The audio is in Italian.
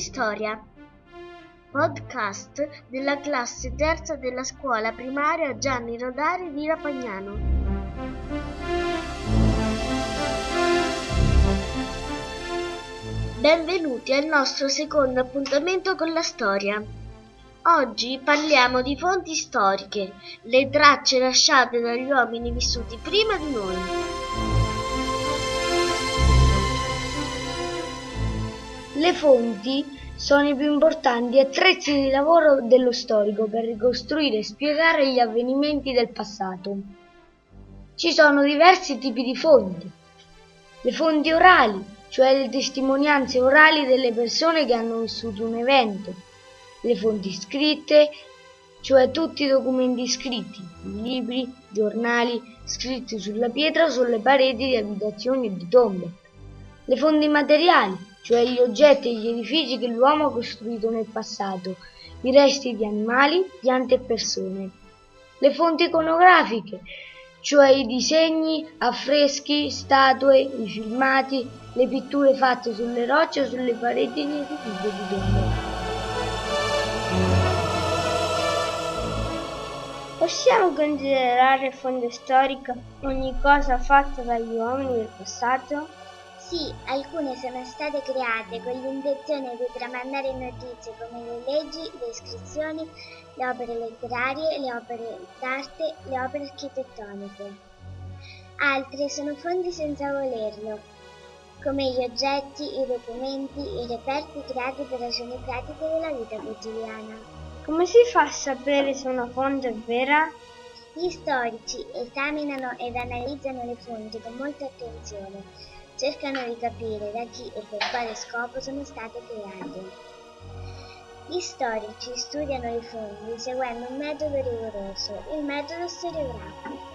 Storia, podcast della classe terza della scuola primaria Gianni Rodari di Rapagnano. Benvenuti al nostro secondo appuntamento con la storia. Oggi parliamo di fonti storiche, le tracce lasciate dagli uomini vissuti prima di noi. Le fonti sono i più importanti attrezzi di lavoro dello storico per ricostruire e spiegare gli avvenimenti del passato. Ci sono diversi tipi di fonti. Le fonti orali, cioè le testimonianze orali delle persone che hanno vissuto un evento. Le fonti scritte, cioè tutti i documenti scritti, libri, giornali, scritti sulla pietra o sulle pareti di abitazioni e di tombe. Le fonti materiali, cioè gli oggetti e gli edifici che l'uomo ha costruito nel passato, i resti di animali, piante e persone. Le fonti iconografiche, cioè i disegni, affreschi, statue, i filmati, le pitture fatte sulle rocce o sulle pareti nei rifiuti di tombe. Possiamo considerare fonte storica ogni cosa fatta dagli uomini del passato? Sì, alcune sono state create con l'intenzione di tramandare notizie come le leggi, le iscrizioni, le opere letterarie, le opere d'arte, le opere architettoniche. Altre sono fonti senza volerlo, come gli oggetti, i documenti, i reperti creati per ragioni pratiche della vita quotidiana. Come si fa a sapere se una fonte è vera? Gli storici esaminano ed analizzano le fonti con molta attenzione cercano di capire da chi e per quale scopo sono state create. Gli storici studiano le fonti seguendo un metodo rigoroso, il metodo storiografico.